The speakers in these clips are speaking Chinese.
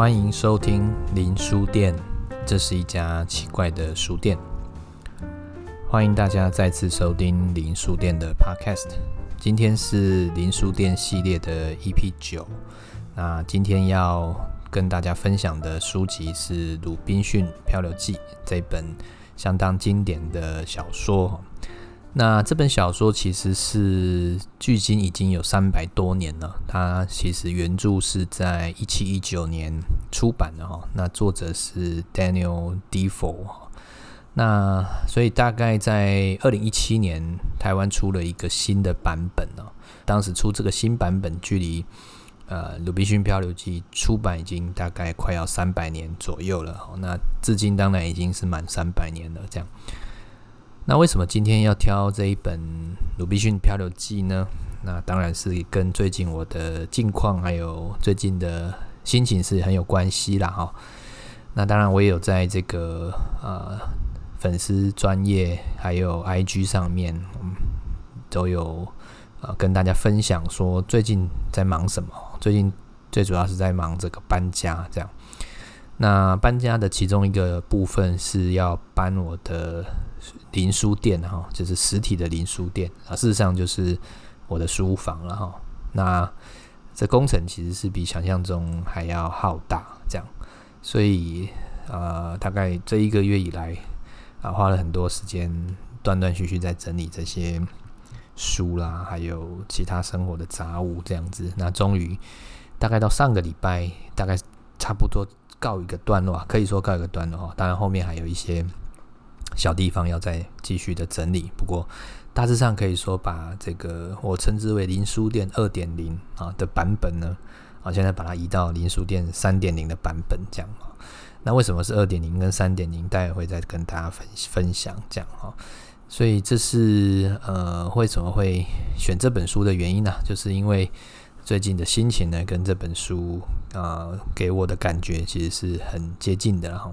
欢迎收听林书店，这是一家奇怪的书店。欢迎大家再次收听林书店的 Podcast。今天是林书店系列的 EP 九。那今天要跟大家分享的书籍是《鲁滨逊漂流记》这本相当经典的小说。那这本小说其实是距今已经有三百多年了。它其实原著是在一七一九年出版的哈。那作者是 Daniel Defoe。那所以大概在二零一七年，台湾出了一个新的版本了。当时出这个新版本，距离呃《鲁滨逊漂流记》出版已经大概快要三百年左右了。那至今当然已经是满三百年了，这样。那为什么今天要挑这一本《鲁滨逊漂流记》呢？那当然是跟最近我的近况还有最近的心情是很有关系啦哈。那当然我也有在这个呃粉丝专业还有 IG 上面，嗯，都有呃跟大家分享说最近在忙什么。最近最主要是在忙这个搬家这样。那搬家的其中一个部分是要搬我的。林书店哈，就是实体的林书店啊，事实上就是我的书房了哈。那这工程其实是比想象中还要浩大，这样，所以呃，大概这一个月以来啊，花了很多时间，断断续续在整理这些书啦，还有其他生活的杂物这样子。那终于大概到上个礼拜，大概差不多告一个段落，可以说告一个段落哈。当然后面还有一些。小地方要再继续的整理，不过大致上可以说把这个我称之为零书店二点零啊的版本呢，啊现在把它移到零书店三点零的版本这样。那为什么是二点零跟三点零？待会会再跟大家分分享这样哈。所以这是呃为什么会选这本书的原因呢？就是因为最近的心情呢跟这本书啊给我的感觉其实是很接近的哈。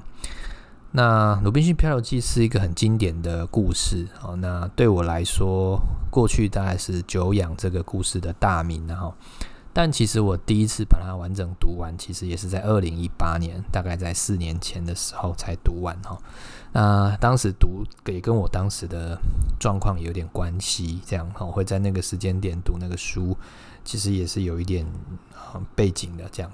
那《鲁滨逊漂流记》是一个很经典的故事哦。那对我来说，过去大概是久仰这个故事的大名，然后，但其实我第一次把它完整读完，其实也是在二零一八年，大概在四年前的时候才读完哈。那当时读也跟我当时的状况有点关系，这样哈，会在那个时间点读那个书，其实也是有一点背景的这样。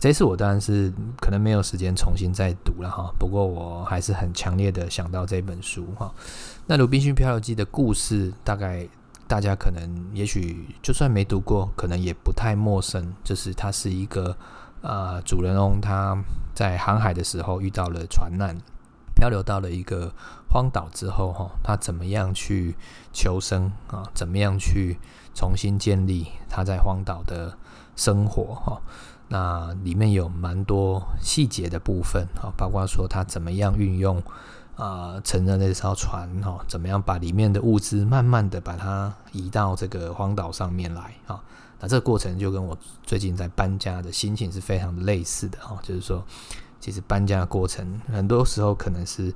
这次我当然是可能没有时间重新再读了哈，不过我还是很强烈的想到这本书哈。那《鲁滨逊漂流记》的故事，大概大家可能也许就算没读过，可能也不太陌生。就是它是一个呃主人翁他在航海的时候遇到了船难，漂流到了一个荒岛之后哈，他怎么样去求生啊？怎么样去重新建立他在荒岛的生活哈？那里面有蛮多细节的部分啊，包括说他怎么样运用啊、乘着那艘船哈，怎么样把里面的物资慢慢的把它移到这个荒岛上面来啊。那这个过程就跟我最近在搬家的心情是非常类似的哈，就是说，其实搬家的过程很多时候可能是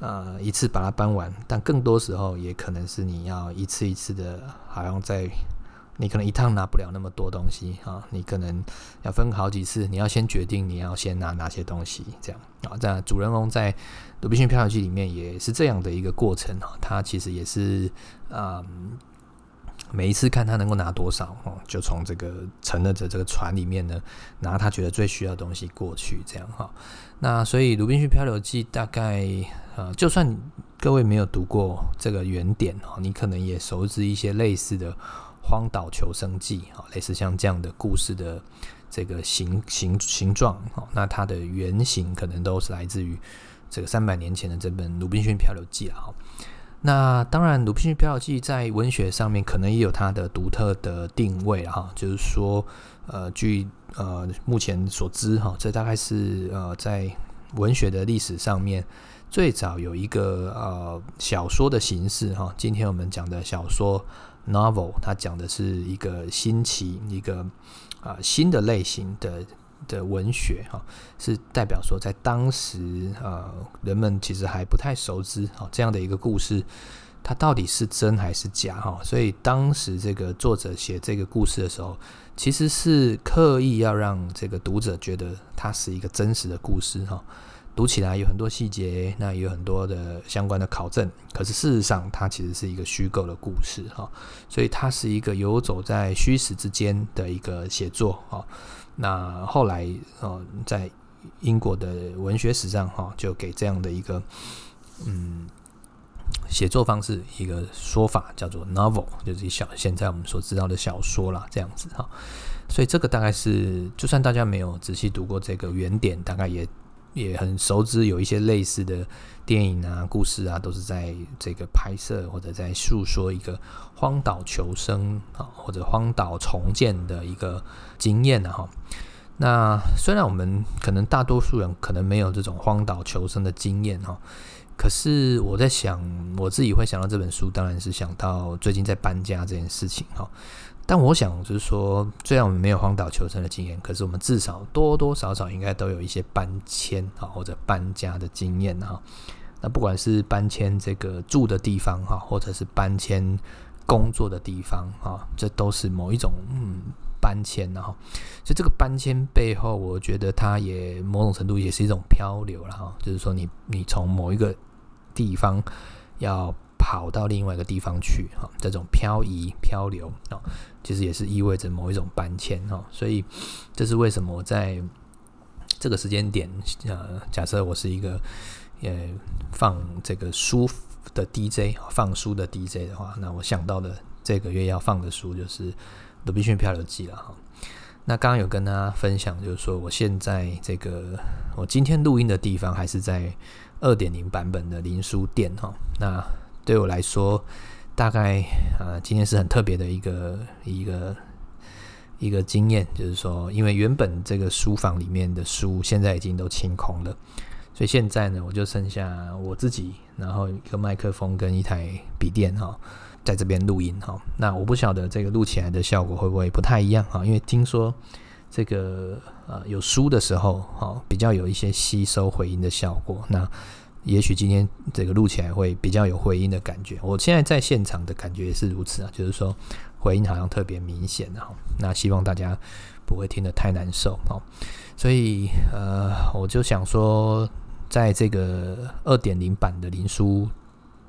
呃一次把它搬完，但更多时候也可能是你要一次一次的，好像在。你可能一趟拿不了那么多东西啊，你可能要分好几次，你要先决定你要先拿哪些东西，这样啊。这样主人公在《鲁滨逊漂流记》里面也是这样的一个过程啊，他其实也是啊，每一次看他能够拿多少哦，就从这个乘着这个船里面呢，拿他觉得最需要的东西过去，这样哈。那所以《鲁滨逊漂流记》大概啊，就算各位没有读过这个原点哦，你可能也熟知一些类似的。荒岛求生记啊，类似像这样的故事的这个形形形状，那它的原型可能都是来自于这个三百年前的这本《鲁滨逊漂流记》啊。那当然，《鲁滨逊漂流记》在文学上面可能也有它的独特的定位哈，就是说，呃，据呃目前所知哈，这大概是呃在文学的历史上面最早有一个呃小说的形式哈。今天我们讲的小说。Novel，它讲的是一个新奇、一个啊、新的类型的的文学哈，是代表说在当时呃人们其实还不太熟知啊这样的一个故事它到底是真还是假哈。所以当时这个作者写这个故事的时候，其实是刻意要让这个读者觉得它是一个真实的故事哈。读起来有很多细节，那也有很多的相关的考证，可是事实上它其实是一个虚构的故事哈。所以它是一个游走在虚实之间的一个写作哈。那后来呃，在英国的文学史上哈，就给这样的一个嗯写作方式一个说法，叫做 novel，就是小现在我们所知道的小说啦，这样子哈。所以这个大概是，就算大家没有仔细读过这个原点，大概也也很熟知有一些类似的电影啊、故事啊，都是在这个拍摄或者在诉说一个荒岛求生啊，或者荒岛重建的一个经验的哈。那虽然我们可能大多数人可能没有这种荒岛求生的经验哈，可是我在想，我自己会想到这本书，当然是想到最近在搬家这件事情哈。但我想就是说，虽然我们没有荒岛求生的经验，可是我们至少多多少少应该都有一些搬迁啊或者搬家的经验哈。那不管是搬迁这个住的地方哈，或者是搬迁工作的地方哈，这都是某一种嗯。搬迁，然后，所以这个搬迁背后，我觉得它也某种程度也是一种漂流了哈，就是说你你从某一个地方要跑到另外一个地方去哈，这种漂移漂流啊，其实也是意味着某一种搬迁哈，所以这是为什么我在这个时间点，呃，假设我是一个呃放这个书的 DJ，放书的 DJ 的话，那我想到的这个月要放的书就是。《鲁滨逊漂流记》了哈，那刚刚有跟大家分享，就是说我现在这个我今天录音的地方还是在二点零版本的林书店哈。那对我来说，大概啊今天是很特别的一个一个一个经验，就是说，因为原本这个书房里面的书现在已经都清空了，所以现在呢，我就剩下我自己，然后一个麦克风跟一台笔电哈。在这边录音哈，那我不晓得这个录起来的效果会不会不太一样哈，因为听说这个呃有书的时候哈，比较有一些吸收回音的效果。那也许今天这个录起来会比较有回音的感觉。我现在在现场的感觉也是如此啊，就是说回音好像特别明显哈。那希望大家不会听得太难受哈。所以呃，我就想说，在这个二点零版的林书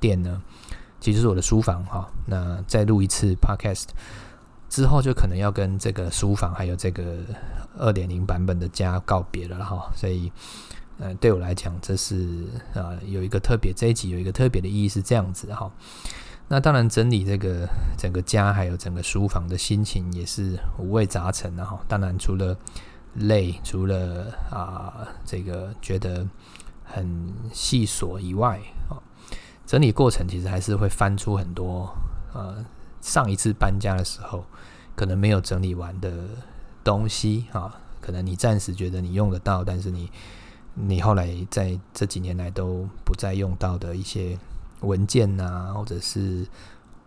店呢。其实是我的书房哈，那再录一次 podcast 之后，就可能要跟这个书房还有这个二点零版本的家告别了哈。所以，呃，对我来讲，这是啊有一个特别这一集有一个特别的意义是这样子哈。那当然，整理这个整个家还有整个书房的心情也是五味杂陈的哈。当然，除了累，除了啊这个觉得很细琐以外啊。整理过程其实还是会翻出很多，呃，上一次搬家的时候可能没有整理完的东西啊，可能你暂时觉得你用得到，但是你你后来在这几年来都不再用到的一些文件呐，或者是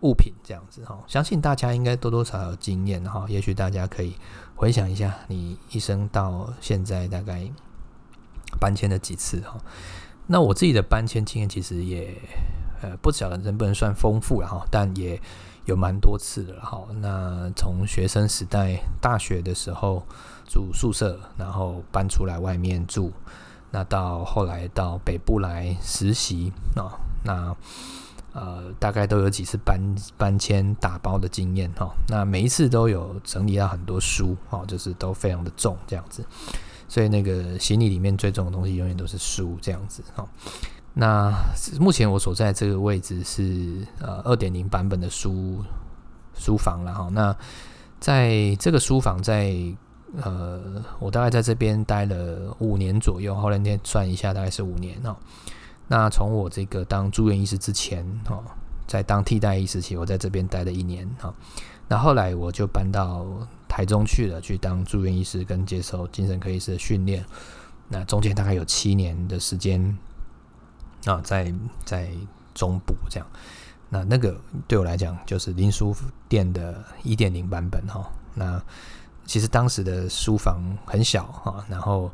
物品这样子哈。相信大家应该多多少少有经验哈，也许大家可以回想一下，你一生到现在大概搬迁了几次哈。那我自己的搬迁经验其实也。呃，不晓得能不能算丰富了哈，但也有蛮多次的哈。那从学生时代、大学的时候住宿舍，然后搬出来外面住，那到后来到北部来实习啊，那呃大概都有几次搬搬迁打包的经验哈。那每一次都有整理到很多书哦，就是都非常的重这样子，所以那个行李里面最重的东西永远都是书这样子哈。那目前我所在这个位置是呃二点零版本的书书房了哈。那在这个书房在呃我大概在这边待了五年左右，后来那算一下大概是五年哦。那从我这个当住院医师之前哦，在当替代医师期，我在这边待了一年哈。那后来我就搬到台中去了，去当住院医师跟接受精神科医师的训练。那中间大概有七年的时间。啊，在在中部这样，那那个对我来讲就是林书店的一点零版本哈。那其实当时的书房很小哈，然后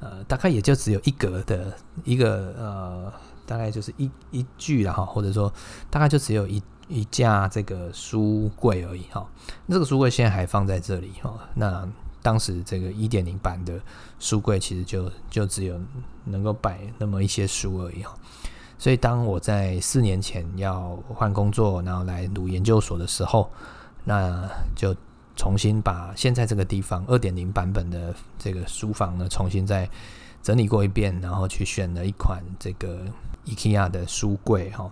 呃大概也就只有一格的一个呃大概就是一一具了哈，或者说大概就只有一一架这个书柜而已哈。这个书柜现在还放在这里哈。那当时这个一点零版的书柜其实就就只有能够摆那么一些书而已哈。所以当我在四年前要换工作，然后来读研究所的时候，那就重新把现在这个地方二点零版本的这个书房呢，重新再整理过一遍，然后去选了一款这个 IKEA 的书柜哈，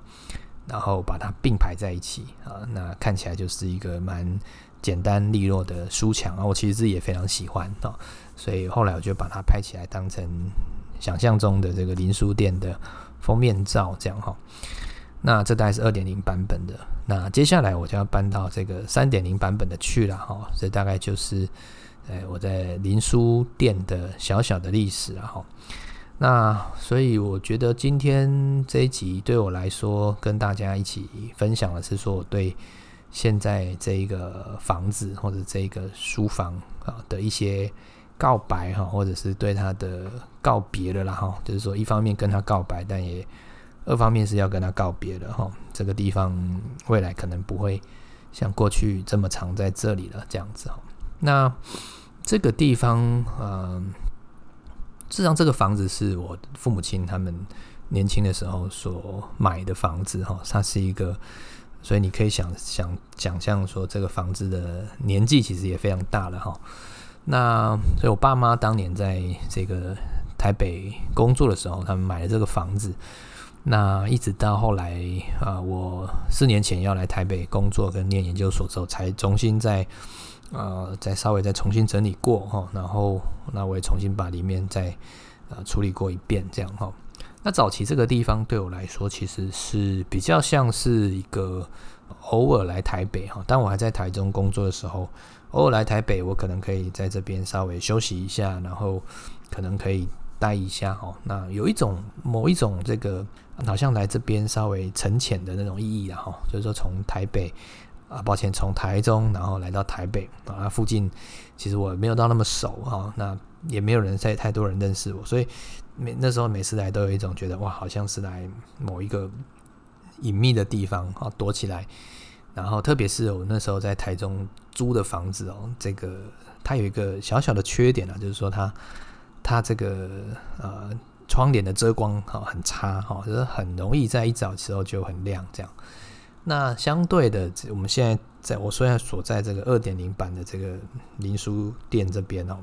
然后把它并排在一起啊，那看起来就是一个蛮简单利落的书墙啊，我其实自己也非常喜欢啊，所以后来我就把它拍起来当成想象中的这个林书店的封面照这样哈。那这大概是二点零版本的，那接下来我就要搬到这个三点零版本的去了哈。这大概就是，呃，我在林书店的小小的历史了哈。那所以我觉得今天这一集对我来说，跟大家一起分享的是说，我对现在这一个房子或者这一个书房啊的一些告白哈，或者是对他的告别了啦哈。就是说，一方面跟他告白，但也。二方面是要跟他告别的哈，这个地方未来可能不会像过去这么长在这里了，这样子哈。那这个地方，嗯，事实上这个房子是我父母亲他们年轻的时候所买的房子哈，它是一个，所以你可以想想想象说这个房子的年纪其实也非常大了哈。那所以我爸妈当年在这个台北工作的时候，他们买了这个房子。那一直到后来啊，我四年前要来台北工作跟念研究所之后，才重新再呃再稍微再重新整理过哈，然后那我也重新把里面再呃处理过一遍这样哈。那早期这个地方对我来说，其实是比较像是一个偶尔来台北哈，当我还在台中工作的时候，偶尔来台北，我可能可以在这边稍微休息一下，然后可能可以待一下哈。那有一种某一种这个。好像来这边稍微沉潜的那种意义了哈，就是说从台北啊，抱歉，从台中然后来到台北啊，附近其实我没有到那么熟哈，那也没有人在太多人认识我，所以每那时候每次来都有一种觉得哇，好像是来某一个隐秘的地方啊，躲起来。然后特别是我那时候在台中租的房子哦，这个它有一个小小的缺点啊，就是说它它这个呃。窗帘的遮光哈很差哈，就是很容易在一早时候就很亮这样。那相对的，我们现在在我虽然所在这个二点零版的这个林书店这边哦，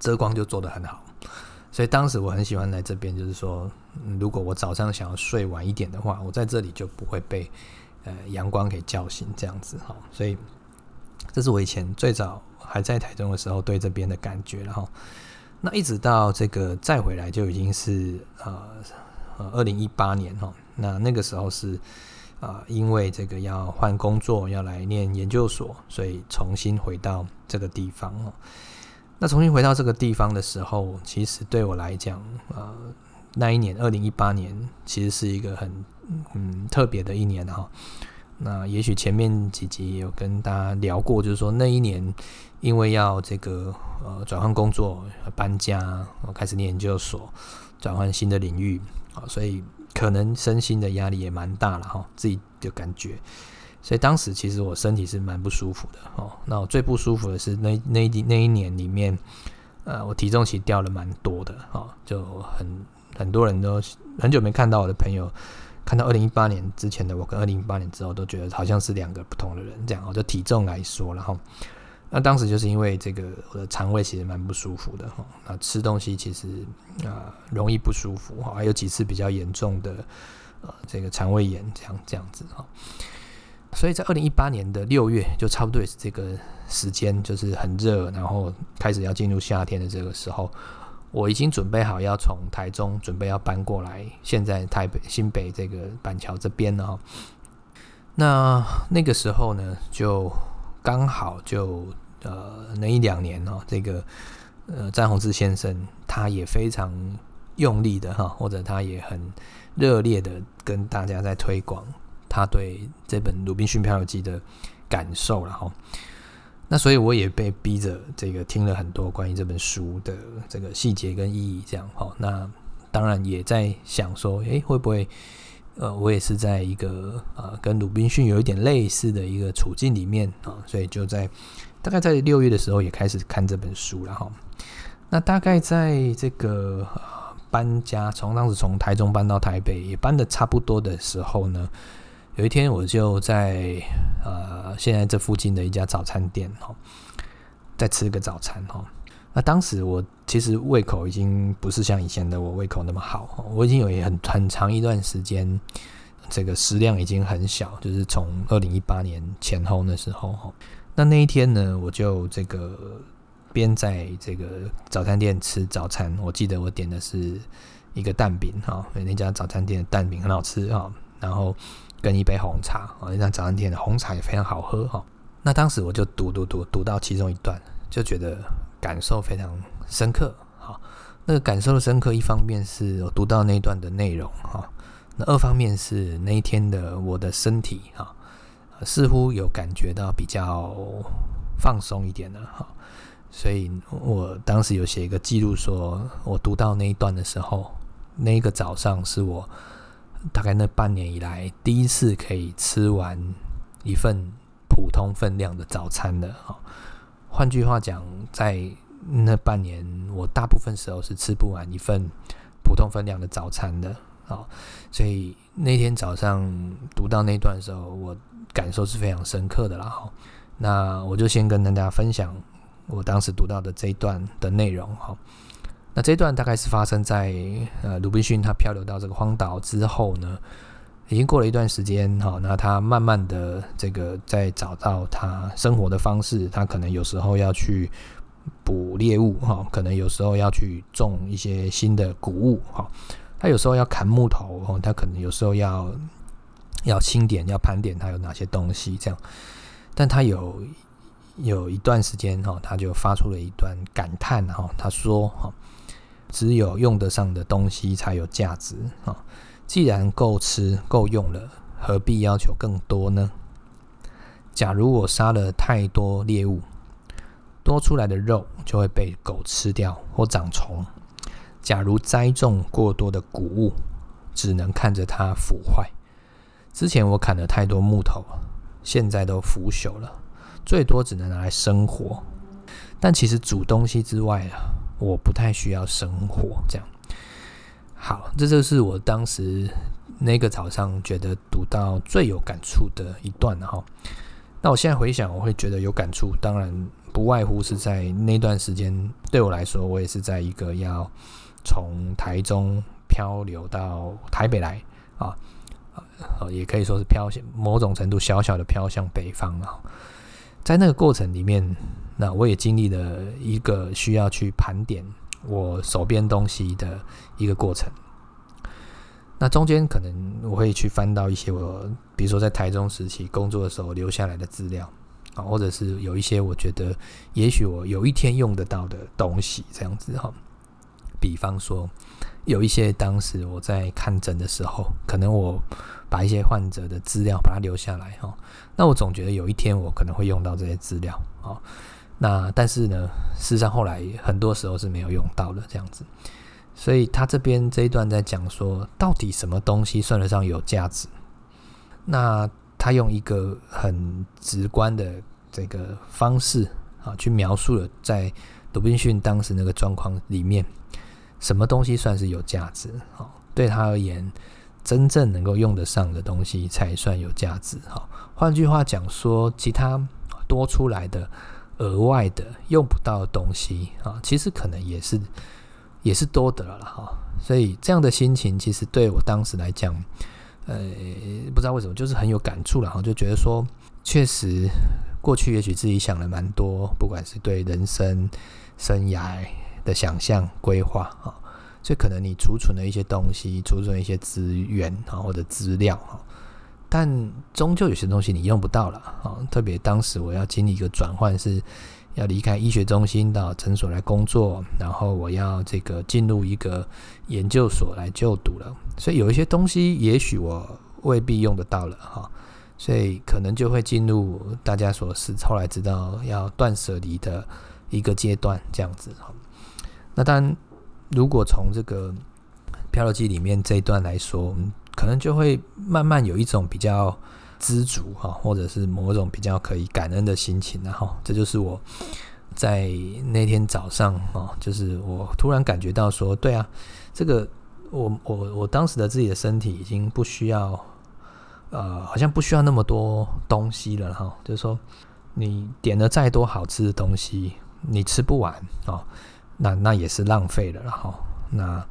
遮光就做得很好。所以当时我很喜欢来这边，就是说，如果我早上想要睡晚一点的话，我在这里就不会被呃阳光给叫醒这样子哈。所以这是我以前最早还在台中的时候对这边的感觉了哈。那一直到这个再回来就已经是呃呃二零一八年哈，那那个时候是啊、呃、因为这个要换工作要来念研究所，所以重新回到这个地方哦。那重新回到这个地方的时候，其实对我来讲，呃那一年二零一八年其实是一个很嗯特别的一年哈。那也许前面几集有跟大家聊过，就是说那一年。因为要这个呃转换工作、搬家，我开始念研究所，转换新的领域啊，所以可能身心的压力也蛮大了哈，自己的感觉。所以当时其实我身体是蛮不舒服的哦。那我最不舒服的是那那一那一年里面，呃，我体重其实掉了蛮多的哈，就很很多人都很久没看到我的朋友，看到二零一八年之前的我跟二零一八年之后，都觉得好像是两个不同的人这样。就体重来说，然后。那当时就是因为这个，我的肠胃其实蛮不舒服的哈。那吃东西其实啊容易不舒服哈，还有几次比较严重的呃这个肠胃炎这样这样子哈。所以在二零一八年的六月，就差不多也是这个时间，就是很热，然后开始要进入夏天的这个时候，我已经准备好要从台中准备要搬过来，现在台北新北这个板桥这边了哈。那那个时候呢，就。刚好就呃那一两年哦，这个呃詹宏志先生他也非常用力的哈，或者他也很热烈的跟大家在推广他对这本《鲁滨逊漂流记》的感受了哈。那所以我也被逼着这个听了很多关于这本书的这个细节跟意义这样哈。那当然也在想说，诶，会不会呃，我也是在一个呃跟鲁滨逊有一点类似的一个处境里面啊，所以就在大概在六月的时候也开始看这本书了哈。那大概在这个搬家，从当时从台中搬到台北，也搬的差不多的时候呢，有一天我就在呃现在这附近的一家早餐店哈，在吃个早餐哈。那当时我其实胃口已经不是像以前的我胃口那么好，我已经有很很长一段时间，这个食量已经很小，就是从二零一八年前后那时候哈。那那一天呢，我就这个边在这个早餐店吃早餐，我记得我点的是一个蛋饼哈，那家早餐店的蛋饼很好吃哈，然后跟一杯红茶啊，那早餐店的红茶也非常好喝哈。那当时我就读读读读到其中一段，就觉得。感受非常深刻，哈，那个感受的深刻，一方面是我读到那一段的内容，哈，那二方面是那一天的我的身体，哈，似乎有感觉到比较放松一点了，哈，所以我当时有写一个记录，说我读到那一段的时候，那一个早上是我大概那半年以来第一次可以吃完一份普通分量的早餐的，哈。换句话讲，在那半年，我大部分时候是吃不完一份普通分量的早餐的啊，所以那天早上读到那段的时候，我感受是非常深刻的啦。哈，那我就先跟大家分享我当时读到的这一段的内容哈。那这段大概是发生在呃鲁滨逊他漂流到这个荒岛之后呢。已经过了一段时间，哈，那他慢慢的这个在找到他生活的方式，他可能有时候要去捕猎物，哈，可能有时候要去种一些新的谷物，哈，他有时候要砍木头，哈，他可能有时候要要清点，要盘点他有哪些东西，这样，但他有有一段时间，哈，他就发出了一段感叹，哈，他说，哈，只有用得上的东西才有价值，既然够吃够用了，何必要求更多呢？假如我杀了太多猎物，多出来的肉就会被狗吃掉或长虫。假如栽种过多的谷物，只能看着它腐坏。之前我砍了太多木头，现在都腐朽了，最多只能拿来生火。但其实煮东西之外啊，我不太需要生活，这样。好，这就是我当时那个早上觉得读到最有感触的一段哈。那我现在回想，我会觉得有感触，当然不外乎是在那段时间对我来说，我也是在一个要从台中漂流到台北来啊，也可以说是飘向某种程度小小的飘向北方啊。在那个过程里面，那我也经历了一个需要去盘点。我手边东西的一个过程，那中间可能我会去翻到一些我，比如说在台中时期工作的时候留下来的资料啊，或者是有一些我觉得也许我有一天用得到的东西，这样子哈。比方说，有一些当时我在看诊的时候，可能我把一些患者的资料把它留下来哈，那我总觉得有一天我可能会用到这些资料啊。那但是呢，事实上后来很多时候是没有用到的这样子，所以他这边这一段在讲说，到底什么东西算得上有价值？那他用一个很直观的这个方式啊，去描述了在鲁滨逊当时那个状况里面，什么东西算是有价值？啊，对他而言，真正能够用得上的东西才算有价值。哈，换句话讲说，其他多出来的。额外的用不到的东西啊，其实可能也是也是多的了哈。所以这样的心情，其实对我当时来讲，呃，不知道为什么，就是很有感触了哈。就觉得说，确实过去也许自己想了蛮多，不管是对人生生涯的想象规划啊，所以可能你储存了一些东西，储存了一些资源啊或者资料哈。但终究有些东西你用不到了啊！特别当时我要经历一个转换，是要离开医学中心到诊所来工作，然后我要这个进入一个研究所来就读了，所以有一些东西也许我未必用得到了哈，所以可能就会进入大家所是后来知道要断舍离的一个阶段这样子哈。那当然，如果从这个漂流记里面这一段来说，可能就会慢慢有一种比较知足哈，或者是某种比较可以感恩的心情，然后这就是我在那天早上啊，就是我突然感觉到说，对啊，这个我我我当时的自己的身体已经不需要，呃，好像不需要那么多东西了哈，就是说你点了再多好吃的东西，你吃不完啊。那那也是浪费了，然后那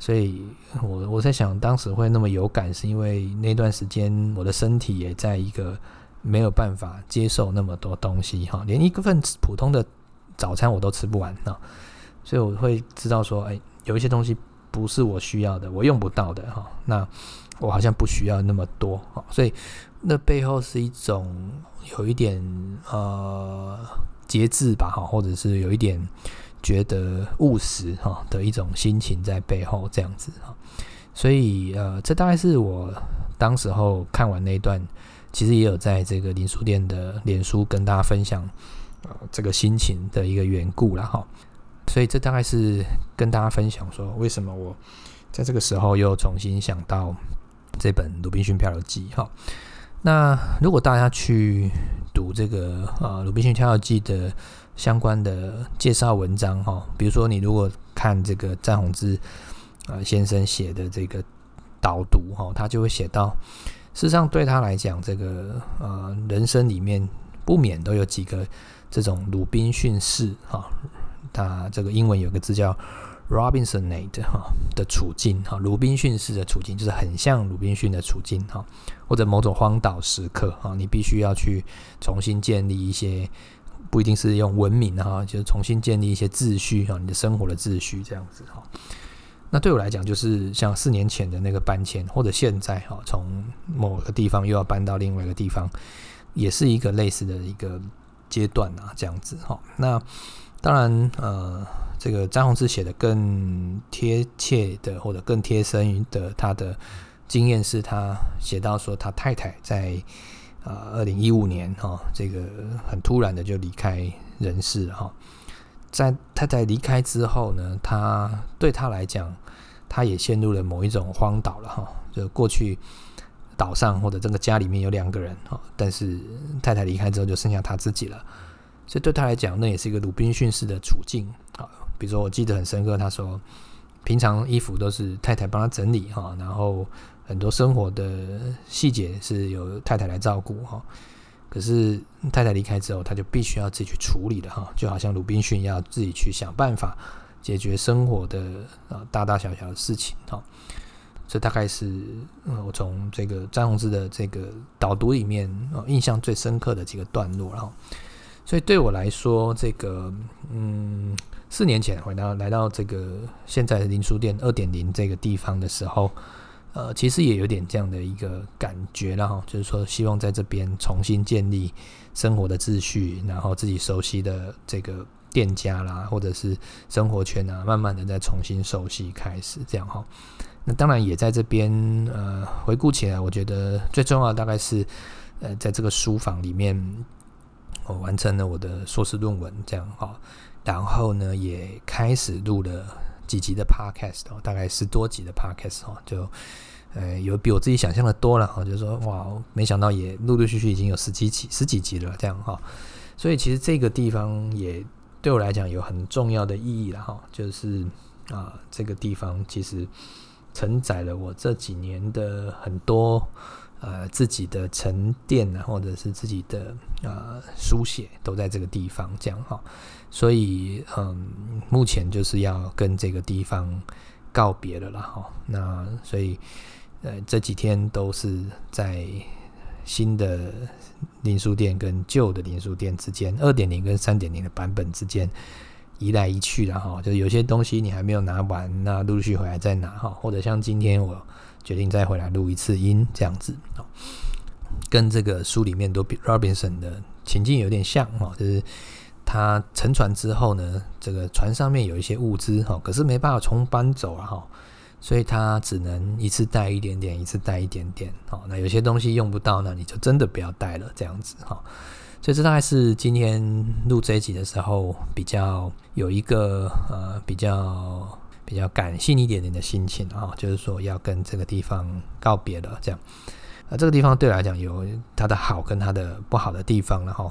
所以我我在想，当时会那么有感，是因为那段时间我的身体也在一个没有办法接受那么多东西哈，连一个份普通的早餐我都吃不完啊，所以我会知道说，哎，有一些东西不是我需要的，我用不到的哈，那我好像不需要那么多哈，所以那背后是一种有一点呃节制吧哈，或者是有一点。觉得务实哈的一种心情在背后这样子哈，所以呃，这大概是我当时候看完那一段，其实也有在这个林书店的脸书跟大家分享呃这个心情的一个缘故了哈。所以这大概是跟大家分享说，为什么我在这个时候又重新想到这本《鲁滨逊漂流记》哈。那如果大家去读这个呃《鲁滨逊漂流记》的相关的介绍文章哈，比如说你如果看这个詹宏志啊先生写的这个导读哈，他就会写到，事实上对他来讲，这个呃人生里面不免都有几个这种鲁滨逊式哈，他这个英文有个字叫 Robinsonade 哈的处境哈，鲁滨逊式的处境就是很像鲁滨逊的处境哈，或者某种荒岛时刻哈，你必须要去重新建立一些。不一定是用文明哈，就是重新建立一些秩序哈，你的生活的秩序这样子哈。那对我来讲，就是像四年前的那个搬迁，或者现在哈，从某个地方又要搬到另外一个地方，也是一个类似的一个阶段啊，这样子哈。那当然呃，这个詹宏志写的更贴切的，或者更贴身的，他的经验是他写到说，他太太在。啊，二零一五年哈，这个很突然的就离开人世了哈。在太太离开之后呢，他对他来讲，他也陷入了某一种荒岛了哈。就过去岛上或者这个家里面有两个人哈，但是太太离开之后就剩下他自己了，所以对他来讲，那也是一个鲁滨逊式的处境啊。比如说，我记得很深刻，他说平常衣服都是太太帮他整理哈，然后。很多生活的细节是由太太来照顾哈，可是太太离开之后，他就必须要自己去处理了哈，就好像鲁滨逊要自己去想办法解决生活的啊大大小小的事情哈。这大概是我从这个詹宏志的这个导读里面印象最深刻的几个段落，然后，所以对我来说，这个嗯四年前回到来到这个现在的林书店二点零这个地方的时候。呃，其实也有点这样的一个感觉了哈，就是说希望在这边重新建立生活的秩序，然后自己熟悉的这个店家啦，或者是生活圈啊，慢慢的再重新熟悉开始这样哈。那当然也在这边呃回顾起来，我觉得最重要的大概是呃在这个书房里面，我完成了我的硕士论文这样哈，然后呢也开始录了。几集的 podcast 哦，大概十多集的 podcast 哦，就呃有比我自己想象的多了哈，就说哇，没想到也陆陆续续已经有十几集、十几集了这样哈，所以其实这个地方也对我来讲有很重要的意义了哈，就是啊这个地方其实承载了我这几年的很多呃自己的沉淀啊，或者是自己的呃书写都在这个地方这样哈。所以，嗯，目前就是要跟这个地方告别了啦，哈。那所以，呃，这几天都是在新的林书店跟旧的林书店之间，二点零跟三点零的版本之间移来移去的哈。就有些东西你还没有拿完，那陆续回来再拿哈。或者像今天我决定再回来录一次音这样子，跟这个书里面都 Robinson 的情境有点像哈，就是。他沉船之后呢，这个船上面有一些物资哈，可是没办法从搬走了哈，所以他只能一次带一点点，一次带一点点。哦，那有些东西用不到呢，你就真的不要带了，这样子哈。所以这大概是今天录这一集的时候比较有一个呃比较。比较感性一点点的心情啊，就是说要跟这个地方告别了，这样。啊，这个地方对来讲有它的好跟它的不好的地方，然后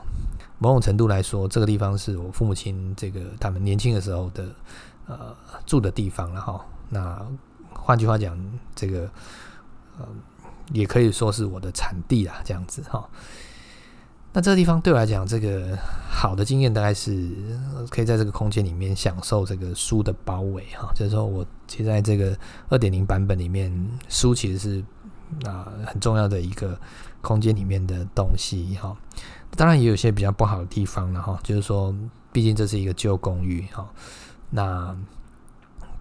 某种程度来说，这个地方是我父母亲这个他们年轻的时候的呃住的地方，然后那换句话讲，这个呃也可以说是我的产地啦，这样子哈。那这个地方对我来讲，这个好的经验大概是可以在这个空间里面享受这个书的包围哈，就是说我其实在这个二点零版本里面，书其实是。啊，很重要的一个空间里面的东西哈，当然也有些比较不好的地方了哈，就是说，毕竟这是一个旧公寓哈，那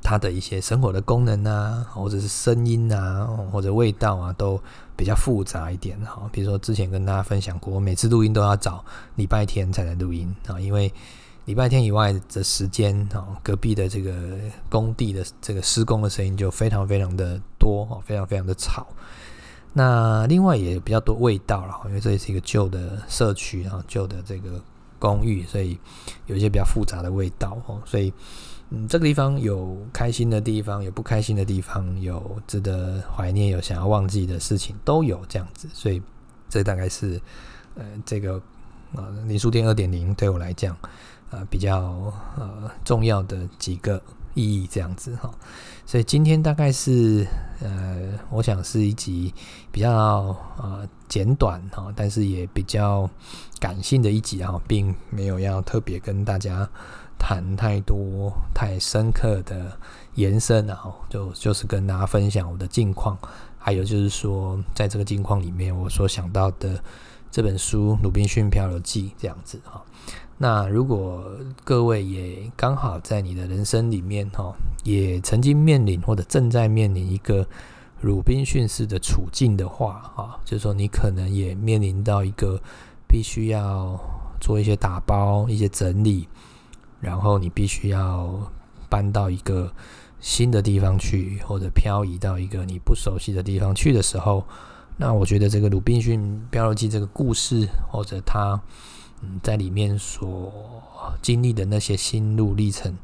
它的一些生活的功能啊，或者是声音啊，或者味道啊，都比较复杂一点哈。比如说之前跟大家分享过，我每次录音都要找礼拜天才能录音啊，因为礼拜天以外的时间啊，隔壁的这个工地的这个施工的声音就非常非常的多哈，非常非常的吵。那另外也比较多味道了，因为这也是一个旧的社区啊，旧的这个公寓，所以有一些比较复杂的味道哦。所以，嗯，这个地方有开心的地方，有不开心的地方，有值得怀念，有想要忘记的事情，都有这样子。所以，这大概是呃，这个呃，林书店二点零对我来讲，呃，比较呃重要的几个。意义这样子哈，所以今天大概是呃，我想是一集比较呃简短哈，但是也比较感性的一集哈，并没有要特别跟大家谈太多太深刻的延伸啊，就就是跟大家分享我的近况，还有就是说在这个近况里面我所想到的这本书《鲁滨逊漂流记》这样子哈。那如果各位也刚好在你的人生里面哈，也曾经面临或者正在面临一个鲁滨逊式的处境的话哈，就是说你可能也面临到一个必须要做一些打包、一些整理，然后你必须要搬到一个新的地方去，或者漂移到一个你不熟悉的地方去的时候，那我觉得这个《鲁滨逊漂流记》这个故事或者它。嗯，在里面所经历的那些心路历程，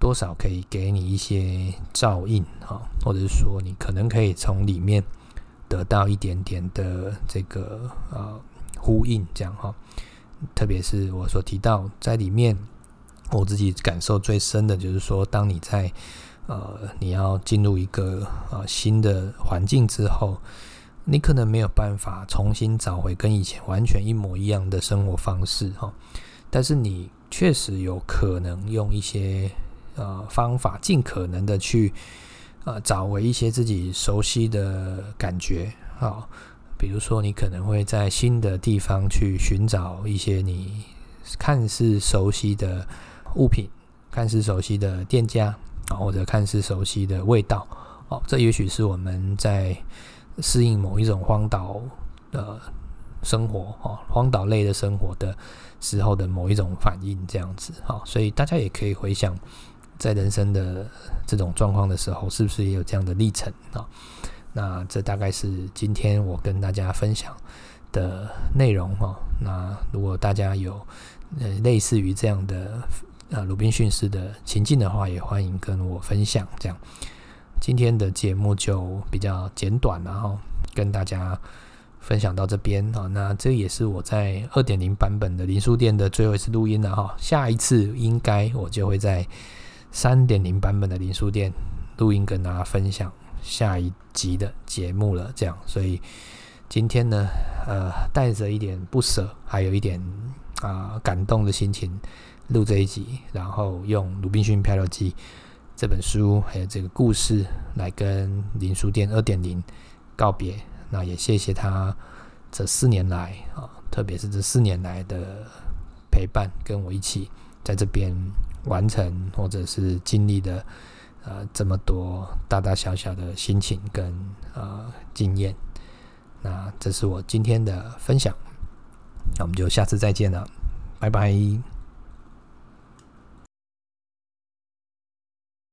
多少可以给你一些照应哈，或者是说你可能可以从里面得到一点点的这个呃呼应，这样哈。特别是我所提到在里面，我自己感受最深的就是说，当你在呃你要进入一个呃新的环境之后。你可能没有办法重新找回跟以前完全一模一样的生活方式哈，但是你确实有可能用一些呃方法，尽可能的去呃找回一些自己熟悉的感觉啊，比如说你可能会在新的地方去寻找一些你看似熟悉的物品，看似熟悉的店家啊，或者看似熟悉的味道哦，这也许是我们在。适应某一种荒岛的生活，哈，荒岛类的生活的时候的某一种反应，这样子，哈，所以大家也可以回想，在人生的这种状况的时候，是不是也有这样的历程啊？那这大概是今天我跟大家分享的内容，哈。那如果大家有呃类似于这样的呃鲁滨逊式的情境的话，也欢迎跟我分享，这样。今天的节目就比较简短了哈，跟大家分享到这边啊。那这也是我在二点零版本的林书店的最后一次录音了哈。下一次应该我就会在三点零版本的林书店录音，跟大家分享下一集的节目了。这样，所以今天呢，呃，带着一点不舍，还有一点啊、感动的心情录这一集，然后用《鲁滨逊漂流记》。这本书还有这个故事，来跟林书店二点零告别。那也谢谢他这四年来啊，特别是这四年来的陪伴，跟我一起在这边完成或者是经历的呃这么多大大小小的心情跟呃经验。那这是我今天的分享，那我们就下次再见了，拜拜。